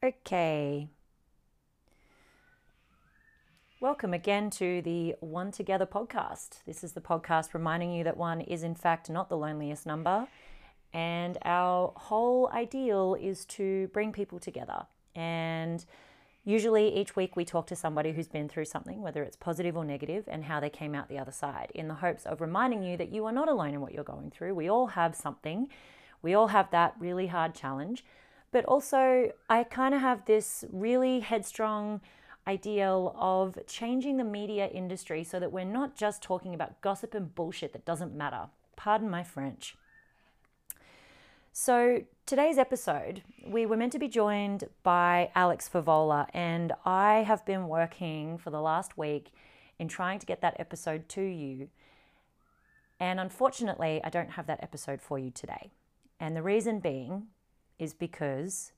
Okay. Welcome again to the One Together podcast. This is the podcast reminding you that one is, in fact, not the loneliest number. And our whole ideal is to bring people together. And usually each week we talk to somebody who's been through something, whether it's positive or negative, and how they came out the other side, in the hopes of reminding you that you are not alone in what you're going through. We all have something, we all have that really hard challenge. But also, I kind of have this really headstrong ideal of changing the media industry so that we're not just talking about gossip and bullshit that doesn't matter. Pardon my French. So, today's episode, we were meant to be joined by Alex Fevola, and I have been working for the last week in trying to get that episode to you. And unfortunately, I don't have that episode for you today. And the reason being is because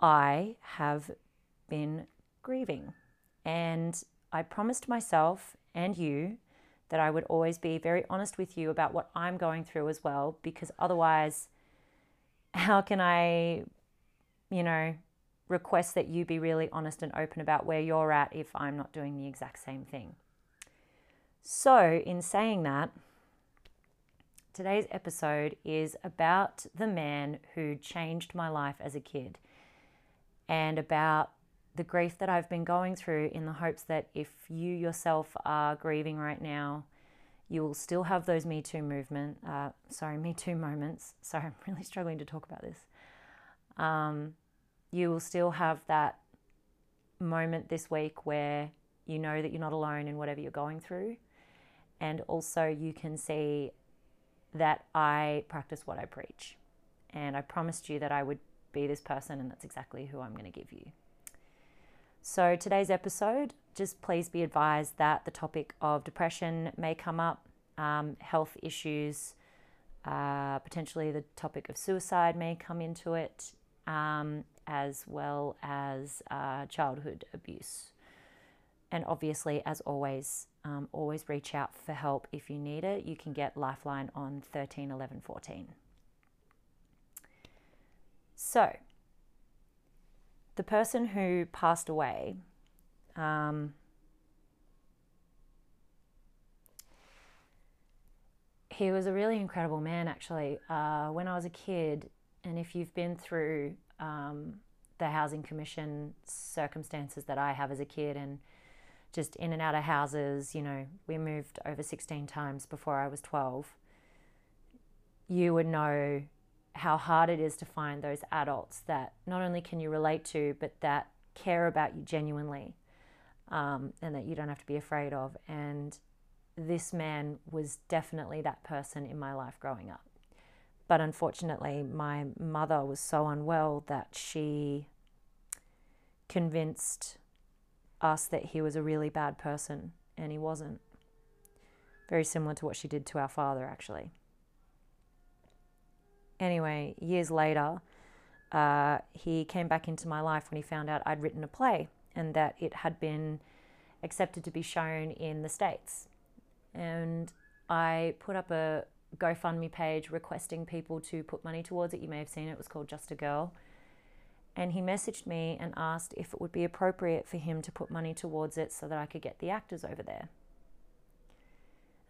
I have been grieving. And I promised myself and you that I would always be very honest with you about what I'm going through as well, because otherwise, how can I, you know, request that you be really honest and open about where you're at if I'm not doing the exact same thing? So, in saying that, Today's episode is about the man who changed my life as a kid and about the grief that I've been going through in the hopes that if you yourself are grieving right now, you will still have those Me Too movement, uh, sorry, Me Too moments. Sorry, I'm really struggling to talk about this. Um, you will still have that moment this week where you know that you're not alone in whatever you're going through. And also, you can see that I practice what I preach. And I promised you that I would be this person, and that's exactly who I'm going to give you. So, today's episode, just please be advised that the topic of depression may come up, um, health issues, uh, potentially the topic of suicide may come into it, um, as well as uh, childhood abuse. And obviously, as always, um, always reach out for help if you need it. You can get Lifeline on 13 11 14. So, the person who passed away, um, he was a really incredible man, actually. Uh, when I was a kid, and if you've been through um, the Housing Commission circumstances that I have as a kid, and just in and out of houses. You know, we moved over 16 times before I was 12. You would know how hard it is to find those adults that not only can you relate to, but that care about you genuinely um, and that you don't have to be afraid of. And this man was definitely that person in my life growing up. But unfortunately, my mother was so unwell that she convinced us that he was a really bad person, and he wasn't. Very similar to what she did to our father, actually. Anyway, years later, uh, he came back into my life when he found out I'd written a play and that it had been accepted to be shown in the States. And I put up a GoFundMe page requesting people to put money towards it. You may have seen it, it was called Just a Girl and he messaged me and asked if it would be appropriate for him to put money towards it so that I could get the actors over there.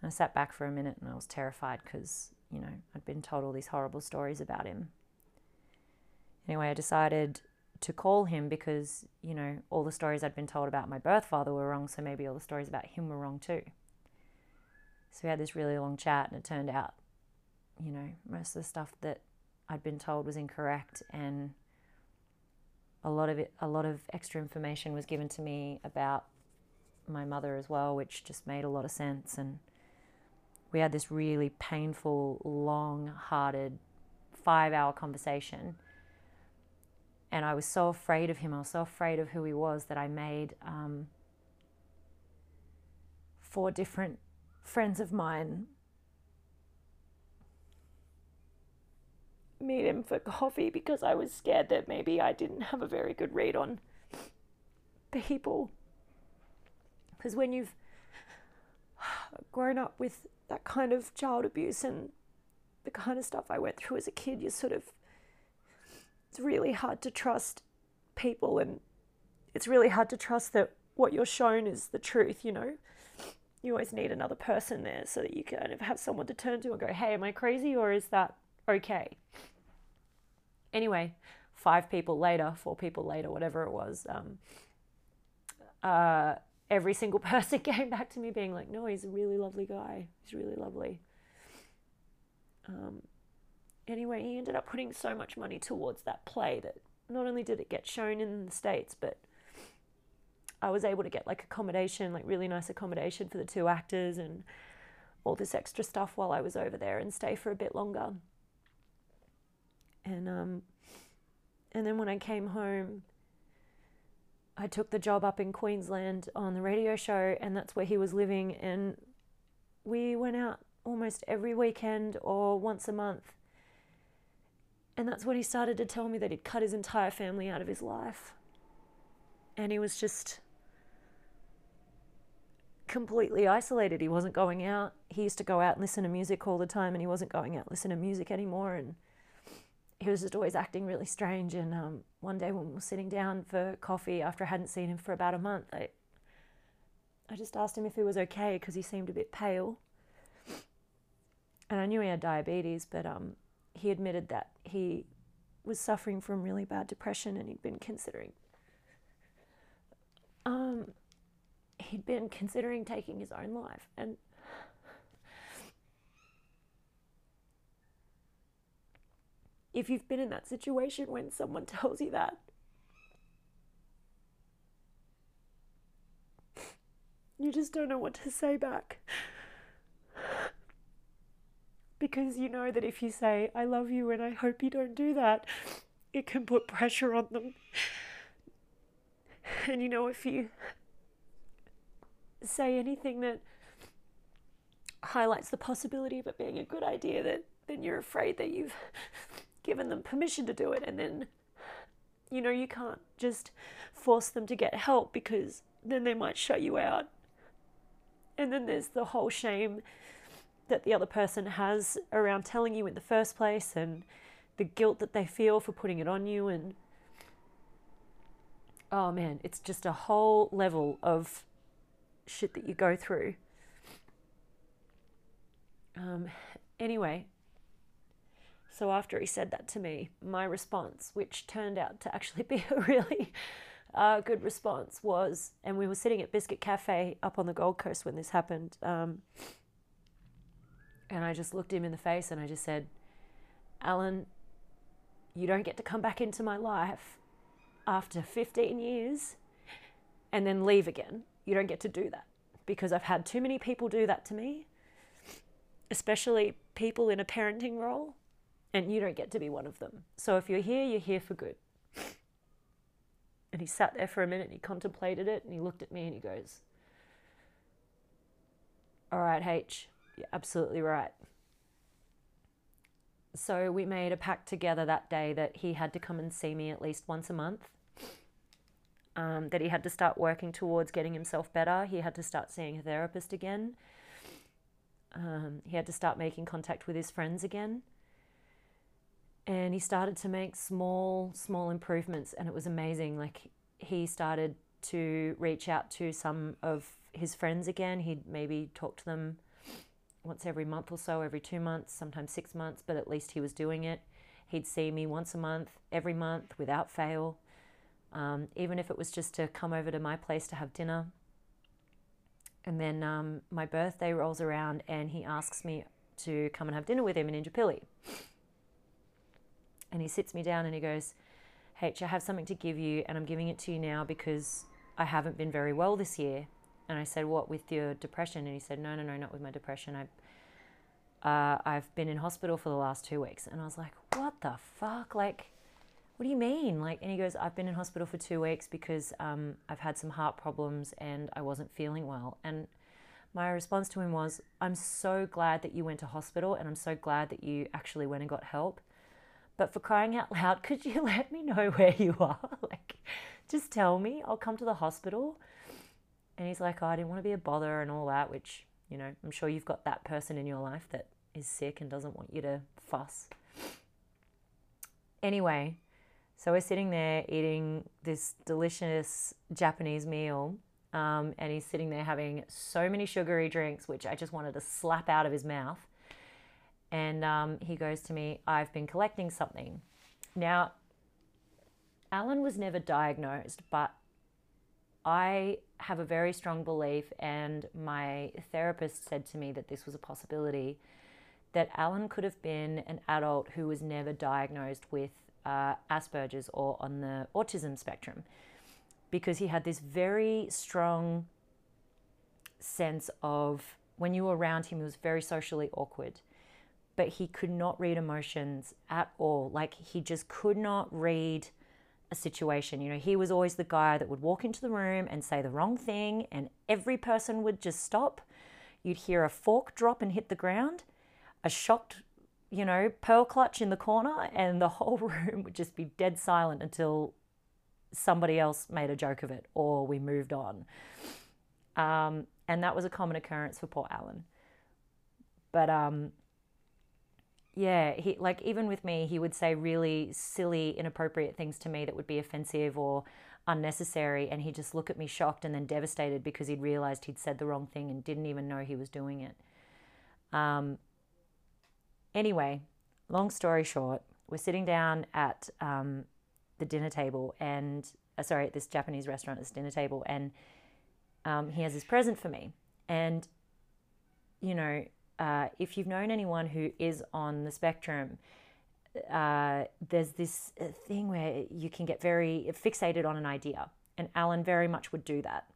And I sat back for a minute and I was terrified because, you know, I'd been told all these horrible stories about him. Anyway, I decided to call him because, you know, all the stories I'd been told about my birth father were wrong, so maybe all the stories about him were wrong too. So we had this really long chat, and it turned out, you know, most of the stuff that I'd been told was incorrect and a lot of it, a lot of extra information was given to me about my mother as well, which just made a lot of sense. And we had this really painful, long-hearted, five-hour conversation. And I was so afraid of him. I was so afraid of who he was that I made um, four different friends of mine meet him for coffee because I was scared that maybe I didn't have a very good read on people. Because when you've grown up with that kind of child abuse and the kind of stuff I went through as a kid, you sort of, it's really hard to trust people, and it's really hard to trust that what you're shown is the truth, you know? You always need another person there so that you kind of have someone to turn to and go, hey, am I crazy or is that okay? Anyway, five people later, four people later, whatever it was, um, uh, every single person came back to me being like, no, he's a really lovely guy. He's really lovely. Um, anyway, he ended up putting so much money towards that play that not only did it get shown in the States, but I was able to get like accommodation, like really nice accommodation for the two actors and all this extra stuff while I was over there and stay for a bit longer. And um and then when I came home I took the job up in Queensland on the radio show and that's where he was living and we went out almost every weekend or once a month. And that's when he started to tell me that he'd cut his entire family out of his life. And he was just completely isolated. He wasn't going out. He used to go out and listen to music all the time, and he wasn't going out and listen to music anymore. And he was just always acting really strange. And um, one day when we were sitting down for coffee after I hadn't seen him for about a month, I, I just asked him if he was okay because he seemed a bit pale. And I knew he had diabetes, but um, he admitted that he was suffering from really bad depression and he'd been considering um, he'd been considering taking his own life. And if you've been in that situation when someone tells you that, you just don't know what to say back. Because you know that if you say, I love you and I hope you don't do that, it can put pressure on them. And you know, if you say anything that highlights the possibility of it being a good idea, that then you're afraid that you've given them permission to do it, and then you know you can't just force them to get help because then they might shut you out. And then there's the whole shame that the other person has around telling you in the first place and the guilt that they feel for putting it on you and oh man, it's just a whole level of shit that you go through. Um, anyway, so after he said that to me, my response, which turned out to actually be a really uh, good response, was, and we were sitting at Biscuit Cafe up on the Gold Coast when this happened. Um, and I just looked him in the face and I just said, Alan, you don't get to come back into my life after 15 years and then leave again. You don't get to do that because I've had too many people do that to me, especially people in a parenting role, and you don't get to be one of them. So if you're here, you're here for good. And he sat there for a minute and he contemplated it and he looked at me and he goes, All right, H, you're absolutely right. So we made a pact together that day that he had to come and see me at least once a month um, that he had to start working towards getting himself better. He had to start seeing a therapist again. Um, he had to start making contact with his friends again. And he started to make small, small improvements, and it was amazing. Like, he started to reach out to some of his friends again. He'd maybe talk to them once every month or so, every two months, sometimes six months, but at least he was doing it. He'd see me once a month, every month, without fail um, even if it was just to come over to my place to have dinner. And then um, my birthday rolls around and he asks me to come and have dinner with him in Indooroopilly. And he sits me down and he goes, H, I have something to give you and I'm giving it to you now because I haven't been very well this year. And I said, What, with your depression? And he said, No, no, no, not with my depression. I, uh, I've been in hospital for the last two weeks. And I was like, What the fuck? Like, what do you mean? Like, and he goes, I've been in hospital for two weeks because um, I've had some heart problems and I wasn't feeling well. And my response to him was, I'm so glad that you went to hospital and I'm so glad that you actually went and got help. But for crying out loud, could you let me know where you are? like, just tell me, I'll come to the hospital. And he's like, oh, I didn't want to be a bother and all that, which, you know, I'm sure you've got that person in your life that is sick and doesn't want you to fuss. Anyway, So we're sitting there eating this delicious Japanese meal, um, and he's sitting there having so many sugary drinks, which I just wanted to slap out of his mouth. And um, he goes to me, I've been collecting something. Now, Alan was never diagnosed, but I have a very strong belief, and my therapist said to me that this was a possibility that Alan could have been an adult who was never diagnosed with uh, Asperger's or on the autism spectrum because he had this very strong sense of when you were around him, he was very socially awkward, but he could not read emotions at all. Like he just could not read a situation. You know, he was always the guy that would walk into the room and say the wrong thing, and every person would just stop. You'd hear a fork drop and hit the ground, a shocked, you know, pearl clutch in the corner, and the whole room would just be dead silent until somebody else made a joke of it or we moved on. Um, and that was a common occurrence for poor Alan. But um, yeah, he like even with me, he would say really silly, inappropriate things to me that would be offensive or unnecessary, and he'd just look at me shocked and then devastated because he'd realized he'd said the wrong thing and didn't even know he was doing it. Um, anyway, long story short, we're sitting down at um, the dinner table and uh, sorry, at this Japanese restaurant, this dinner table, and um, he has his present for me, and you know uh, if you've known anyone who is on the spectrum, uh, there's this uh, thing where you can get very fixated on an idea. And Alan very much would do that.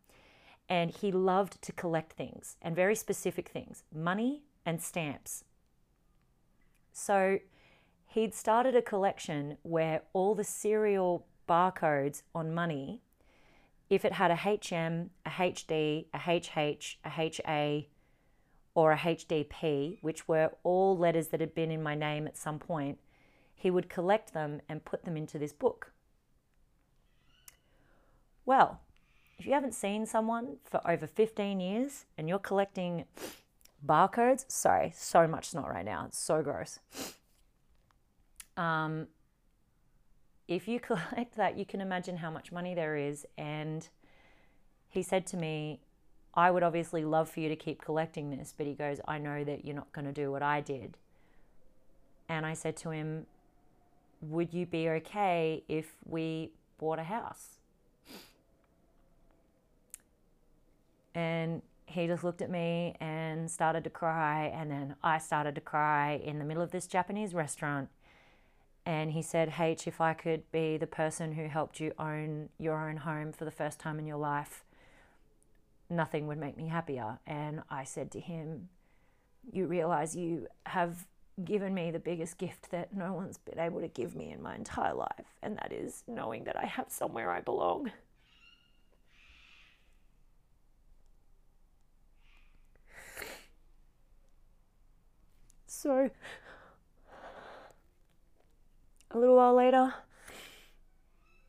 And he loved to collect things and very specific things money and stamps. So he'd started a collection where all the serial barcodes on money, if it had a HM, a HD, a HH, a HA, or a HDP, which were all letters that had been in my name at some point, he would collect them and put them into this book. Well, if you haven't seen someone for over 15 years and you're collecting barcodes, sorry, so much snot right now. It's so gross. Um, if you collect that, you can imagine how much money there is. And he said to me, I would obviously love for you to keep collecting this, but he goes, I know that you're not going to do what I did. And I said to him, Would you be okay if we bought a house? And he just looked at me and started to cry. And then I started to cry in the middle of this Japanese restaurant. And he said, H, if I could be the person who helped you own your own home for the first time in your life, nothing would make me happier. And I said to him, You realize you have given me the biggest gift that no one's been able to give me in my entire life, and that is knowing that I have somewhere I belong. So, a little while later,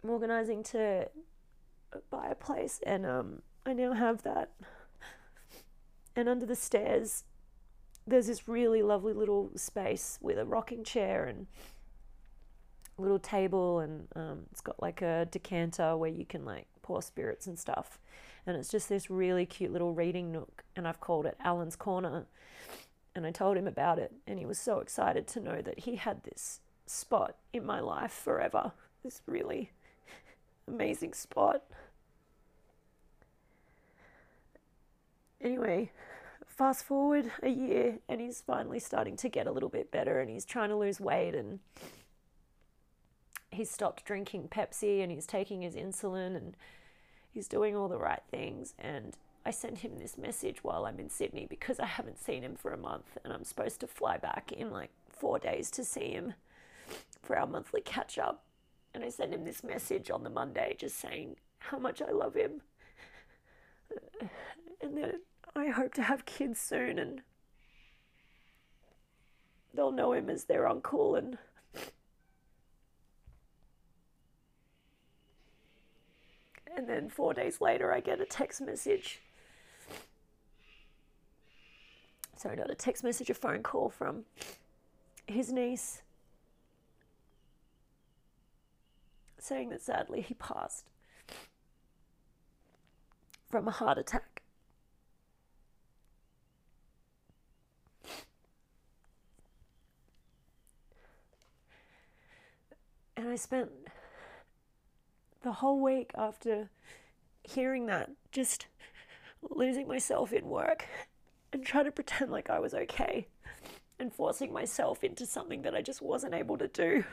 I'm organizing to buy a place, and um, I now have that. And under the stairs, there's this really lovely little space with a rocking chair and a little table, and um, it's got like a decanter where you can like pour spirits and stuff. And it's just this really cute little reading nook, and I've called it Alan's Corner. And I told him about it, and he was so excited to know that he had this spot in my life forever. This really amazing spot. Anyway, fast forward a year and he's finally starting to get a little bit better and he's trying to lose weight and he's stopped drinking Pepsi and he's taking his insulin and he's doing all the right things. And I sent him this message while I'm in Sydney because I haven't seen him for a month and I'm supposed to fly back in like 4 days to see him for our monthly catch up and I sent him this message on the Monday just saying how much I love him. And that I hope to have kids soon and they'll know him as their uncle and and then 4 days later I get a text message sorry not a text message a phone call from his niece saying that sadly he passed from a heart attack. I spent the whole week after hearing that just losing myself in work and trying to pretend like I was okay and forcing myself into something that I just wasn't able to do.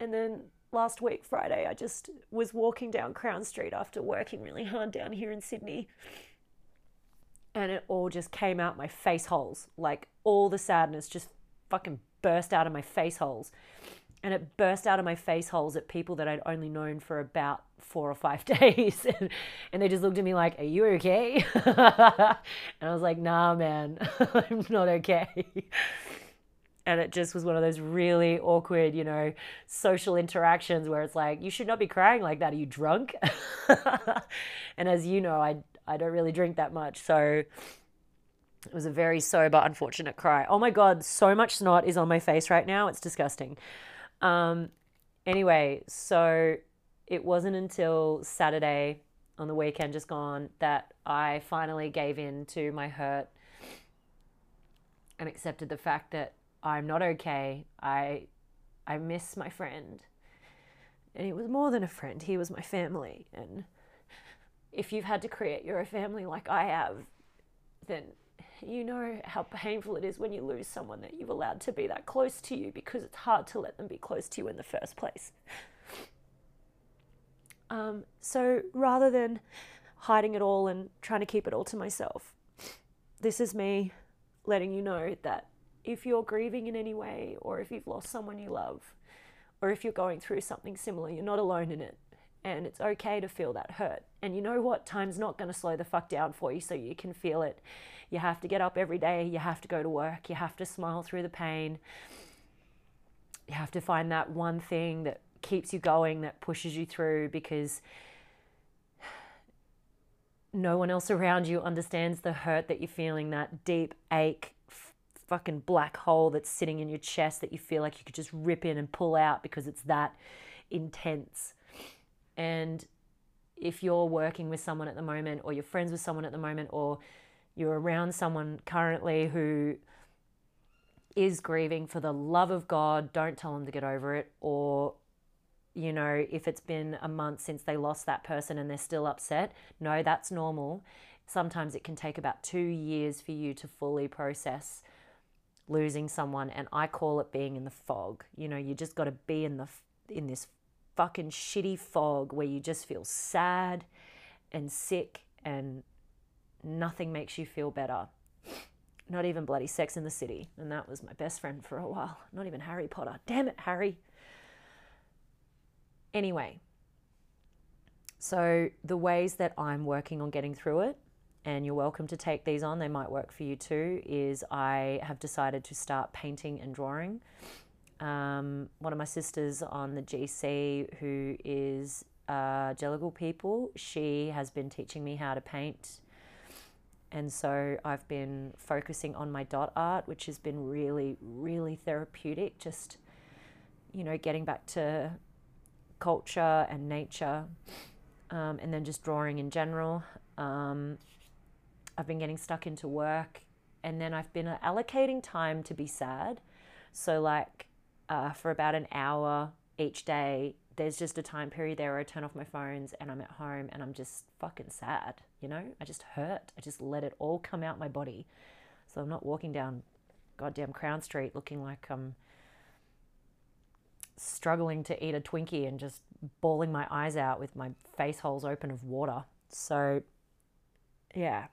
And then last week, Friday, I just was walking down Crown Street after working really hard down here in Sydney. And it all just came out my face holes. Like all the sadness just fucking burst out of my face holes. And it burst out of my face holes at people that I'd only known for about four or five days. and, and they just looked at me like, Are you okay? and I was like, Nah, man, I'm not okay. And it just was one of those really awkward, you know, social interactions where it's like, you should not be crying like that. Are you drunk? and as you know, I, I don't really drink that much. So it was a very sober, unfortunate cry. Oh my God, so much snot is on my face right now. It's disgusting. Um, anyway, so it wasn't until Saturday on the weekend just gone that I finally gave in to my hurt and accepted the fact that I'm not okay. I I miss my friend. And he was more than a friend, he was my family. And if you've had to create your own family like I have, then you know how painful it is when you lose someone that you've allowed to be that close to you because it's hard to let them be close to you in the first place. Um, so rather than hiding it all and trying to keep it all to myself, this is me letting you know that if you're grieving in any way, or if you've lost someone you love, or if you're going through something similar, you're not alone in it. And it's okay to feel that hurt. And you know what? Time's not going to slow the fuck down for you so you can feel it. You have to get up every day. You have to go to work. You have to smile through the pain. You have to find that one thing that keeps you going, that pushes you through because no one else around you understands the hurt that you're feeling, that deep ache, fucking black hole that's sitting in your chest that you feel like you could just rip in and pull out because it's that intense. And if you're working with someone at the moment, or you're friends with someone at the moment, or you're around someone currently who is grieving, for the love of God, don't tell them to get over it. Or, you know, if it's been a month since they lost that person and they're still upset, no, that's normal. Sometimes it can take about two years for you to fully process losing someone and I call it being in the fog. You know, you just got to be in the in this fucking shitty fog where you just feel sad and sick and nothing makes you feel better. Not even bloody Sex in the City, and that was my best friend for a while. Not even Harry Potter. Damn it, Harry. Anyway, so the ways that I'm working on getting through it and you're welcome to take these on, they might work for you too, is I have decided to start painting and drawing. Um, one of my sisters on the GC, who is uh, Geligal people, she has been teaching me how to paint. And so I've been focusing on my dot art, which has been really, really therapeutic. Just, you know, getting back to culture and nature, um, and then just drawing in general. Um, I've been getting stuck into work, and then I've been allocating time to be sad. So, like, uh, for about an hour each day, there's just a time period there where I turn off my phones and I'm at home and I'm just fucking sad, you know? I just hurt. I just let it all come out my body. So I'm not walking down goddamn Crown Street looking like I'm struggling to eat a Twinkie and just bawling my eyes out with my face holes open of water. So, yeah,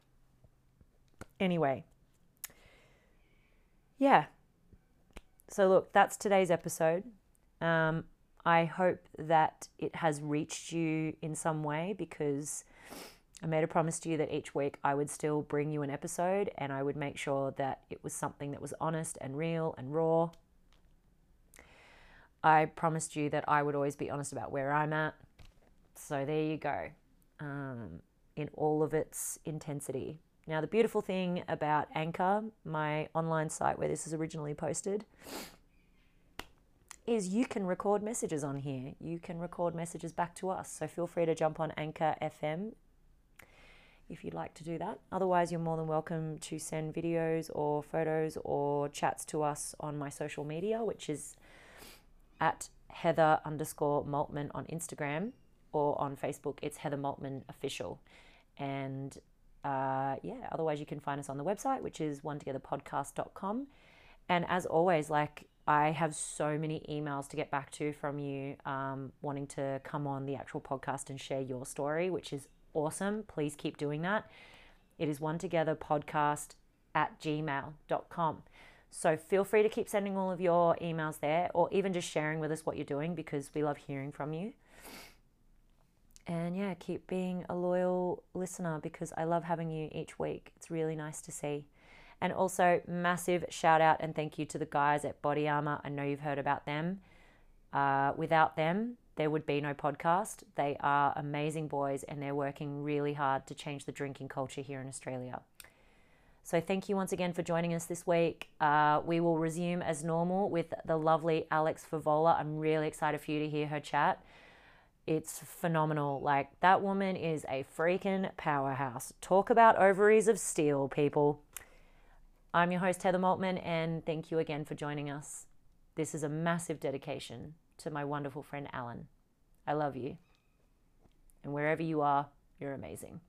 Anyway, yeah. So, look, that's today's episode. Um, I hope that it has reached you in some way because I made a promise to you that each week I would still bring you an episode and I would make sure that it was something that was honest and real and raw. I promised you that I would always be honest about where I'm at. So there you go, um, in all of its intensity. Now, the beautiful thing about Anchor, my online site where this is originally posted, is you can record messages on here. You can record messages back to us. So feel free to jump on Anchor FM if you'd like to do that. Otherwise, you're more than welcome to send videos or photos or chats to us on my social media, which is at Heather underscore Maltman on Instagram or on Facebook. It's Heather Maltman Official. And uh, yeah, otherwise, you can find us on the website, which is onetogetherpodcast.com. And as always, like I have so many emails to get back to from you um, wanting to come on the actual podcast and share your story, which is awesome. Please keep doing that. It is one together podcast at gmail.com. So feel free to keep sending all of your emails there or even just sharing with us what you're doing because we love hearing from you. And yeah, keep being a loyal listener because I love having you each week. It's really nice to see. And also, massive shout out and thank you to the guys at Body Armor. I know you've heard about them. Uh, without them, there would be no podcast. They are amazing boys and they're working really hard to change the drinking culture here in Australia. So, thank you once again for joining us this week. Uh, we will resume as normal with the lovely Alex Fevola. I'm really excited for you to hear her chat. It's phenomenal. Like, that woman is a freaking powerhouse. Talk about ovaries of steel, people. I'm your host, Heather Maltman, and thank you again for joining us. This is a massive dedication to my wonderful friend Alan. I love you. And wherever you are, you're amazing.